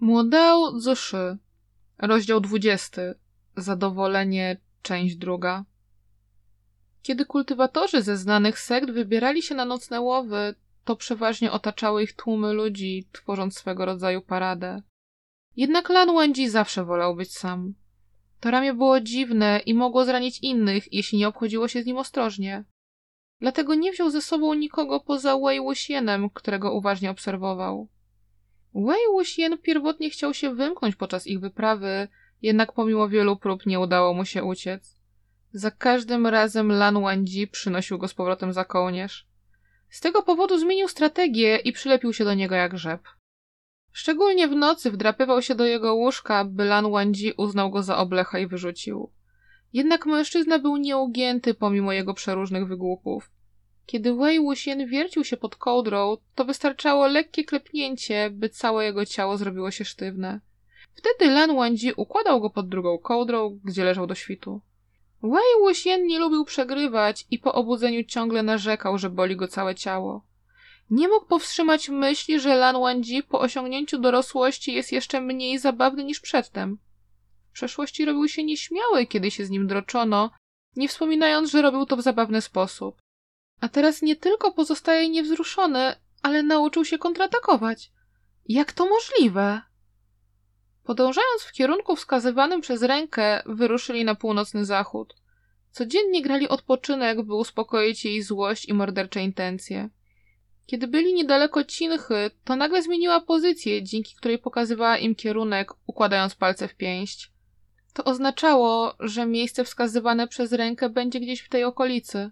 Młodał Zoszy. Rozdział 20. Zadowolenie, część druga. Kiedy kultywatorzy ze znanych sekt wybierali się na nocne łowy, to przeważnie otaczały ich tłumy ludzi, tworząc swego rodzaju paradę. Jednak Lan Wendzi zawsze wolał być sam. To ramię było dziwne i mogło zranić innych, jeśli nie obchodziło się z nim ostrożnie. Dlatego nie wziął ze sobą nikogo poza Wei Wuxienem, którego uważnie obserwował. Wei Wuxian pierwotnie chciał się wymknąć podczas ich wyprawy, jednak pomimo wielu prób nie udało mu się uciec. Za każdym razem Lan Wangji przynosił go z powrotem za kołnierz. Z tego powodu zmienił strategię i przylepił się do niego jak rzep. Szczególnie w nocy wdrapywał się do jego łóżka, by Lan Wangji uznał go za oblecha i wyrzucił. Jednak mężczyzna był nieugięty pomimo jego przeróżnych wygłupów. Kiedy Wei Wuxian wiercił się pod kołdrą, to wystarczało lekkie klepnięcie, by całe jego ciało zrobiło się sztywne. Wtedy Lan Wangji układał go pod drugą kołdrą, gdzie leżał do świtu. Wei Wuxian nie lubił przegrywać i po obudzeniu ciągle narzekał, że boli go całe ciało. Nie mógł powstrzymać myśli, że Lan Wangji po osiągnięciu dorosłości jest jeszcze mniej zabawny niż przedtem. W przeszłości robił się nieśmiały, kiedy się z nim droczono, nie wspominając, że robił to w zabawny sposób. A teraz nie tylko pozostaje niewzruszony, ale nauczył się kontratakować. Jak to możliwe? Podążając w kierunku wskazywanym przez rękę, wyruszyli na północny zachód. Codziennie grali odpoczynek, by uspokoić jej złość i mordercze intencje. Kiedy byli niedaleko Cinchy, to nagle zmieniła pozycję, dzięki której pokazywała im kierunek, układając palce w pięść. To oznaczało, że miejsce wskazywane przez rękę będzie gdzieś w tej okolicy.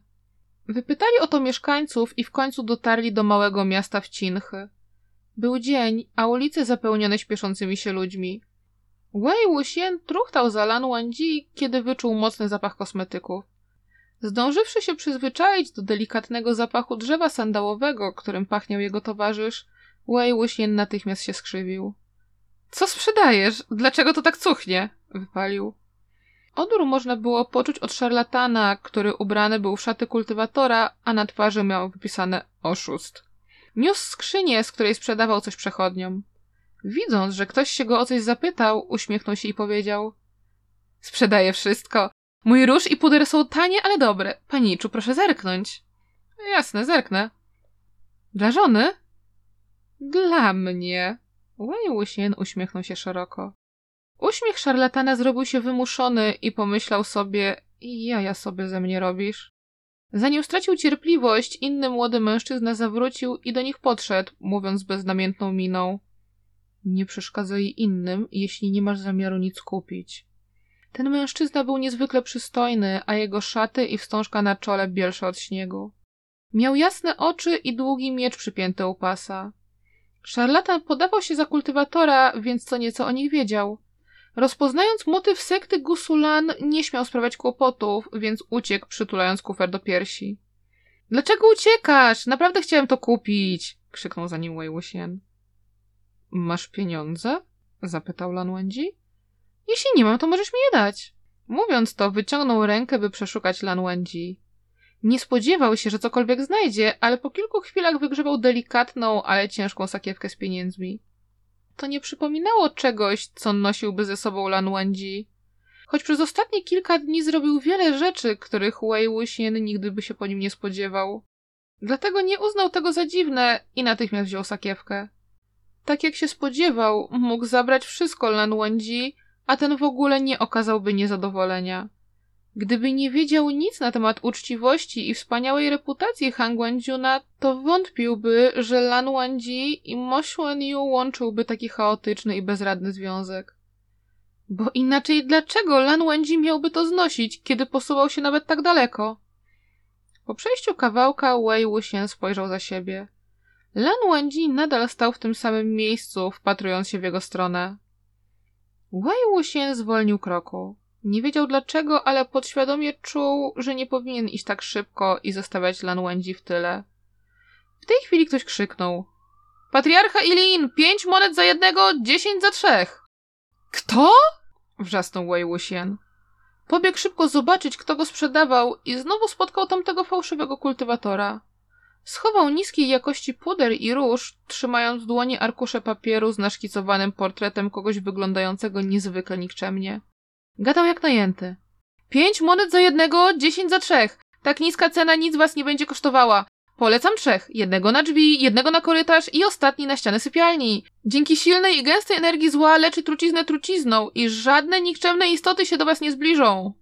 Wypytali o to mieszkańców i w końcu dotarli do małego miasta w Cinchy. Był dzień, a ulice zapełnione śpieszącymi się ludźmi. Wei Wuxian truchtał za Lan Wangji, kiedy wyczuł mocny zapach kosmetyków. Zdążywszy się przyzwyczaić do delikatnego zapachu drzewa sandałowego, którym pachniał jego towarzysz, Wei Wuxian natychmiast się skrzywił. Co sprzedajesz? Dlaczego to tak cuchnie? wypalił. Odór można było poczuć od szarlatana, który ubrany był w szaty kultywatora, a na twarzy miał wypisane oszust. Niósł skrzynię, z której sprzedawał coś przechodniom. Widząc, że ktoś się go o coś zapytał, uśmiechnął się i powiedział: Sprzedaję wszystko. Mój róż i puder są tanie, ale dobre. Paniczu, proszę zerknąć. Jasne, zerknę. Dla żony? Dla mnie. Wei Wuxian uśmiechnął się szeroko. Uśmiech szarlatana zrobił się wymuszony i pomyślał sobie, jaja sobie ze mnie robisz. Zanim stracił cierpliwość, inny młody mężczyzna zawrócił i do nich podszedł, mówiąc beznamiętną miną. Nie przeszkadzaj innym, jeśli nie masz zamiaru nic kupić. Ten mężczyzna był niezwykle przystojny, a jego szaty i wstążka na czole bielsze od śniegu. Miał jasne oczy i długi miecz przypięty u pasa. Szarlatan podawał się za kultywatora, więc co nieco o nich wiedział. Rozpoznając motyw sekty Gusulan, nie śmiał sprawiać kłopotów, więc uciekł, przytulając kufer do piersi. Dlaczego uciekasz? Naprawdę chciałem to kupić! krzyknął za nim Wei Wuxian. Masz pieniądze? zapytał Lan Wendzi. Jeśli nie mam, to możesz mi je dać. Mówiąc to, wyciągnął rękę, by przeszukać Lan Wendzi. Nie spodziewał się, że cokolwiek znajdzie, ale po kilku chwilach wygrzewał delikatną, ale ciężką sakiewkę z pieniędzmi. To nie przypominało czegoś, co nosiłby ze sobą Lan Wangji. Choć przez ostatnie kilka dni zrobił wiele rzeczy, których Wei Wuxian nigdy by się po nim nie spodziewał. Dlatego nie uznał tego za dziwne i natychmiast wziął sakiewkę. Tak jak się spodziewał, mógł zabrać wszystko Lan Wangji, a ten w ogóle nie okazałby niezadowolenia. Gdyby nie wiedział nic na temat uczciwości i wspaniałej reputacji Han to wątpiłby, że Lan Wangji i Mo Xuanyu łączyłby taki chaotyczny i bezradny związek. Bo inaczej dlaczego Lan Wangji miałby to znosić, kiedy posuwał się nawet tak daleko? Po przejściu kawałka Wei Wuxian spojrzał za siebie. Lan Wangji nadal stał w tym samym miejscu, wpatrując się w jego stronę. Wei Wuxian zwolnił kroku. Nie wiedział dlaczego, ale podświadomie czuł, że nie powinien iść tak szybko i zostawiać Lanwędzi w tyle. W tej chwili ktoś krzyknął. Patriarcha Ilin! Pięć monet za jednego, dziesięć za trzech! Kto? wrzasnął Wei Wuxian. Pobiegł szybko zobaczyć, kto go sprzedawał i znowu spotkał tamtego fałszywego kultywatora. Schował niskiej jakości puder i róż, trzymając w dłoni arkusze papieru z naszkicowanym portretem kogoś wyglądającego niezwykle nikczemnie. Gadał jak najęty. Pięć monet za jednego, dziesięć za trzech. Tak niska cena nic was nie będzie kosztowała. Polecam trzech. Jednego na drzwi, jednego na korytarz i ostatni na ścianę sypialni. Dzięki silnej i gęstej energii zła leczy truciznę trucizną i żadne nikczemne istoty się do was nie zbliżą.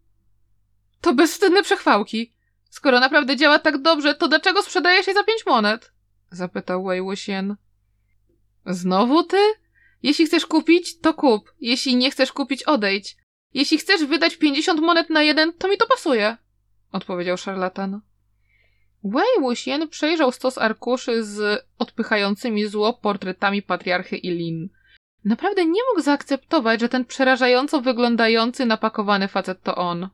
To bezwstydne przechwałki. Skoro naprawdę działa tak dobrze, to dlaczego sprzedajesz je za pięć monet? Zapytał Wei Wuxian. Znowu ty? Jeśli chcesz kupić, to kup. Jeśli nie chcesz kupić, odejdź. Jeśli chcesz wydać pięćdziesiąt monet na jeden, to mi to pasuje. Odpowiedział szarlatan. Wei Wuxian przejrzał stos arkuszy z odpychającymi zło portretami patriarchy Ilin. Naprawdę nie mógł zaakceptować, że ten przerażająco wyglądający, napakowany facet to on.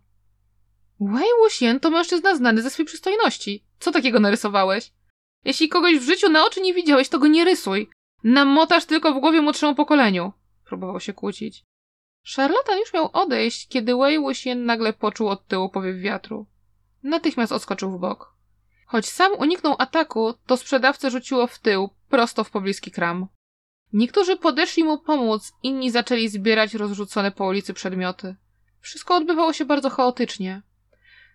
Wei Wuxian to mężczyzna znany ze swej przystojności. Co takiego narysowałeś? Jeśli kogoś w życiu na oczy nie widziałeś, to go nie rysuj. Namotasz tylko w głowie młodszemu pokoleniu. Próbował się kłócić. Charlotte już miał odejść, kiedy Wuxian nagle poczuł od tyłu powiew wiatru. Natychmiast odskoczył w bok. Choć sam uniknął ataku, to sprzedawcę rzuciło w tył, prosto w pobliski kram. Niektórzy podeszli mu pomóc, inni zaczęli zbierać rozrzucone po ulicy przedmioty. Wszystko odbywało się bardzo chaotycznie.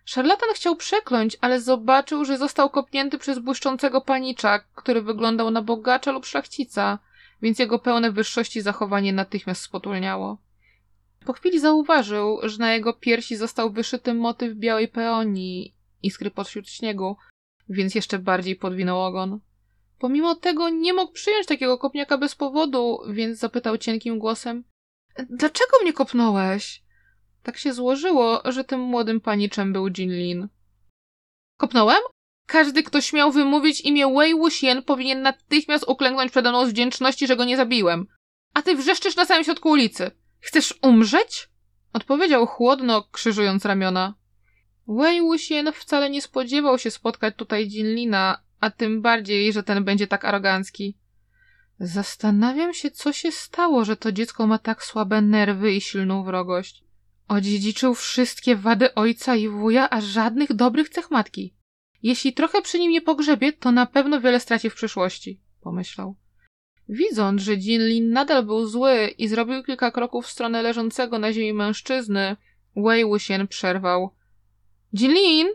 Szarlatan chciał przekląć, ale zobaczył, że został kopnięty przez błyszczącego panicza, który wyglądał na bogacza lub szlachcica, więc jego pełne wyższości zachowanie natychmiast spotulniało. Po chwili zauważył, że na jego piersi został wyszyty motyw białej peonii, iskry pośród śniegu, więc jeszcze bardziej podwinął ogon. Pomimo tego nie mógł przyjąć takiego kopniaka bez powodu, więc zapytał cienkim głosem: Dlaczego mnie kopnąłeś? Tak się złożyło, że tym młodym paniczem był Jinlin. Kopnąłem? Każdy, kto śmiał wymówić imię Wei Wuxian, powinien natychmiast uklęknąć przede mną z wdzięczności, że go nie zabiłem. A ty wrzeszczysz na samym środku ulicy. Chcesz umrzeć? Odpowiedział chłodno, krzyżując ramiona. Wei Wuxian wcale nie spodziewał się spotkać tutaj Jinlina, a tym bardziej, że ten będzie tak arogancki. Zastanawiam się, co się stało, że to dziecko ma tak słabe nerwy i silną wrogość. Odziedziczył wszystkie wady ojca i wuja, a żadnych dobrych cech matki. Jeśli trochę przy nim nie pogrzebie, to na pewno wiele straci w przyszłości, pomyślał. Widząc, że Jinlin nadal był zły i zrobił kilka kroków w stronę leżącego na ziemi mężczyzny, Wei Wuxian przerwał. Jinlin!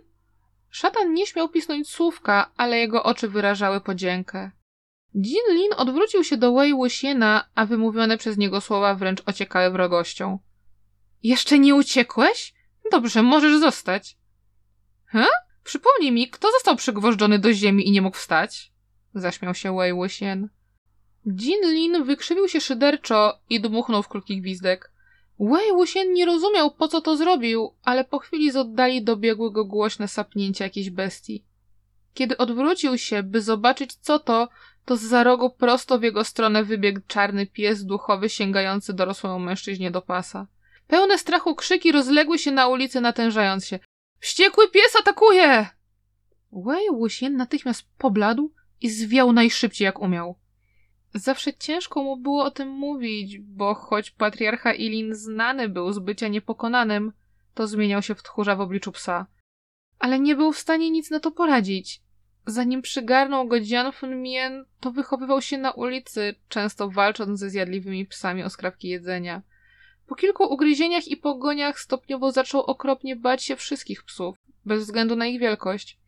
Szatan nie śmiał pisnąć słówka, ale jego oczy wyrażały podziękę. Jinlin odwrócił się do Wei Wuxiena, a wymówione przez niego słowa wręcz ociekały wrogością. Jeszcze nie uciekłeś? Dobrze, możesz zostać. He? Przypomnij mi, kto został przygwożdżony do ziemi i nie mógł wstać? Zaśmiał się Wei Wuxian. Jin Lin wykrzywił się szyderczo i dmuchnął w krótki gwizdek. Wei Wuxian nie rozumiał, po co to zrobił, ale po chwili z oddali dobiegły go głośne sapnięcia jakiejś bestii. Kiedy odwrócił się, by zobaczyć co to, to z za rogu prosto w jego stronę wybiegł czarny pies duchowy sięgający dorosłemu mężczyźnie do pasa. Pełne strachu krzyki rozległy się na ulicy, natężając się. Wściekły pies atakuje! Wei Wuxian natychmiast pobladł i zwiał najszybciej jak umiał. Zawsze ciężko mu było o tym mówić, bo choć patriarcha Ilin znany był z bycia niepokonanym, to zmieniał się w tchórza w obliczu psa. Ale nie był w stanie nic na to poradzić. Zanim przygarnął go Jian Funmien, to wychowywał się na ulicy, często walcząc ze zjadliwymi psami o skrawki jedzenia. Po kilku ugryzieniach i pogoniach stopniowo zaczął okropnie bać się wszystkich psów, bez względu na ich wielkość.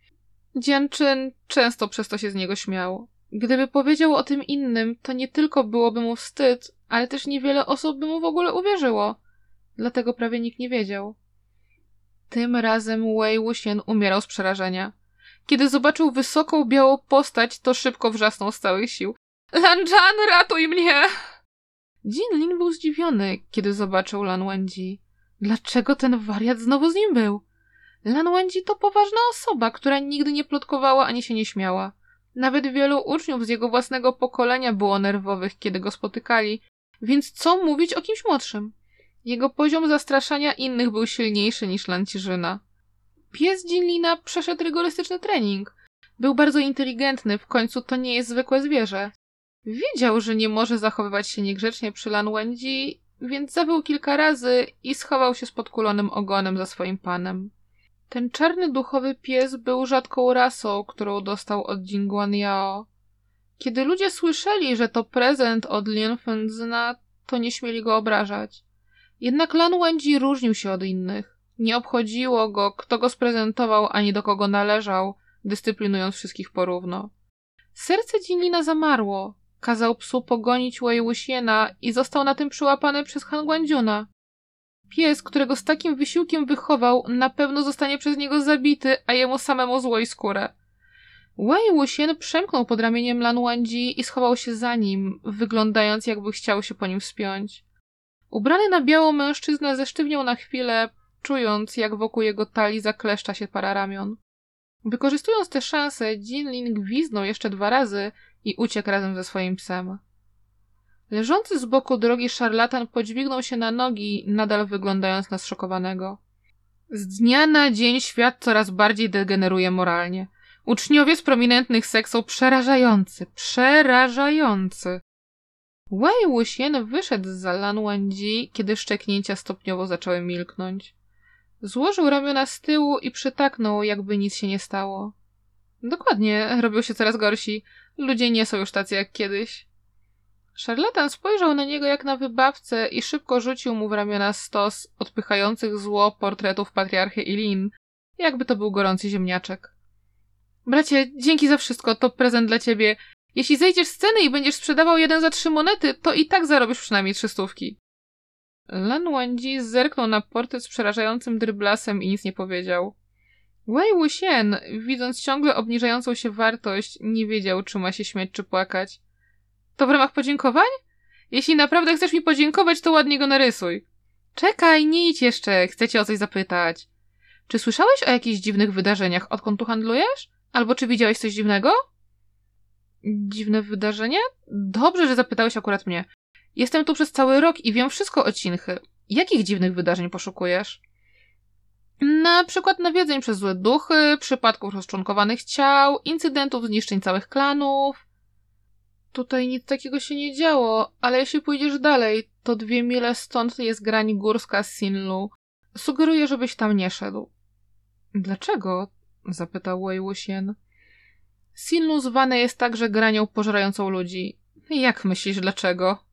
Dzianczyn często przez to się z niego śmiał. Gdyby powiedział o tym innym, to nie tylko byłoby mu wstyd, ale też niewiele osób by mu w ogóle uwierzyło. Dlatego prawie nikt nie wiedział. Tym razem Wei Wuxian umierał z przerażenia. Kiedy zobaczył wysoką, białą postać, to szybko wrzasnął z całych sił. Lanjan, ratuj mnie! Jin Lin był zdziwiony, kiedy zobaczył Lan Wenji. Dlaczego ten wariat znowu z nim był? Lan Wenji to poważna osoba, która nigdy nie plotkowała ani się nie śmiała. Nawet wielu uczniów z jego własnego pokolenia było nerwowych, kiedy go spotykali, więc co mówić o kimś młodszym? Jego poziom zastraszania innych był silniejszy niż Lancirzyna. Pies Jinlina przeszedł rygorystyczny trening. Był bardzo inteligentny, w końcu to nie jest zwykłe zwierzę. Wiedział, że nie może zachowywać się niegrzecznie przy Lanwendzi, więc zawył kilka razy i schował się z podkulonym ogonem za swoim panem. Ten czarny duchowy pies był rzadką rasą, którą dostał od Jingguan Yao. Kiedy ludzie słyszeli, że to prezent od Lin Fenzina, to nie śmieli go obrażać. Jednak Lan Wenzhi różnił się od innych. Nie obchodziło go, kto go sprezentował, ani do kogo należał, dyscyplinując wszystkich porówno. Serce Jinlina zamarło. Kazał psu pogonić Wei Wuxiena i został na tym przyłapany przez Han Guandziuna. Pies, którego z takim wysiłkiem wychował, na pewno zostanie przez niego zabity, a jemu samemu złoi skórę. Wei Wuxian przemknął pod ramieniem Lan Wangji i schował się za nim, wyglądając jakby chciał się po nim wspiąć. Ubrany na biało mężczyzna zesztywniał na chwilę, czując jak wokół jego talii zakleszcza się para ramion. Wykorzystując tę szansę, Jinlin gwiznął jeszcze dwa razy i uciekł razem ze swoim psem. Leżący z boku drogi szarlatan podźwignął się na nogi, nadal wyglądając na zszokowanego. Z dnia na dzień świat coraz bardziej degeneruje moralnie. Uczniowie z prominentnych sek są przerażający, przerażający. Wei Wuxian wyszedł z Lan Wangji, kiedy szczeknięcia stopniowo zaczęły milknąć. Złożył ramiona z tyłu i przytaknął, jakby nic się nie stało. Dokładnie, robią się coraz gorsi. Ludzie nie są już tacy jak kiedyś. Szarlatan spojrzał na niego jak na wybawcę i szybko rzucił mu w ramiona stos odpychających zło portretów patriarchy Ilin, jakby to był gorący ziemniaczek. Bracie, dzięki za wszystko, to prezent dla ciebie. Jeśli zejdziesz z sceny i będziesz sprzedawał jeden za trzy monety, to i tak zarobisz przynajmniej trzy stówki. Lan Wangji zerknął na portret z przerażającym dryblasem i nic nie powiedział. Wei Wuxian, widząc ciągle obniżającą się wartość, nie wiedział, czy ma się śmiać, czy płakać. To w ramach podziękowań? Jeśli naprawdę chcesz mi podziękować, to ładnie go narysuj. Czekaj, nie idź jeszcze, chcę cię o coś zapytać. Czy słyszałeś o jakichś dziwnych wydarzeniach, odkąd tu handlujesz? Albo czy widziałeś coś dziwnego? Dziwne wydarzenie? Dobrze, że zapytałeś akurat mnie. Jestem tu przez cały rok i wiem wszystko o Cinchy. Jakich dziwnych wydarzeń poszukujesz? Na przykład nawiedzeń przez złe duchy, przypadków rozczłonkowanych ciał, incydentów zniszczeń całych klanów. Tutaj nic takiego się nie działo, ale jeśli pójdziesz dalej, to dwie mile stąd jest grań górska Sinlu. Sugeruję, żebyś tam nie szedł. Dlaczego? zapytał Wei Wuxian. Sinlu zwane jest także granią pożerającą ludzi. Jak myślisz, dlaczego?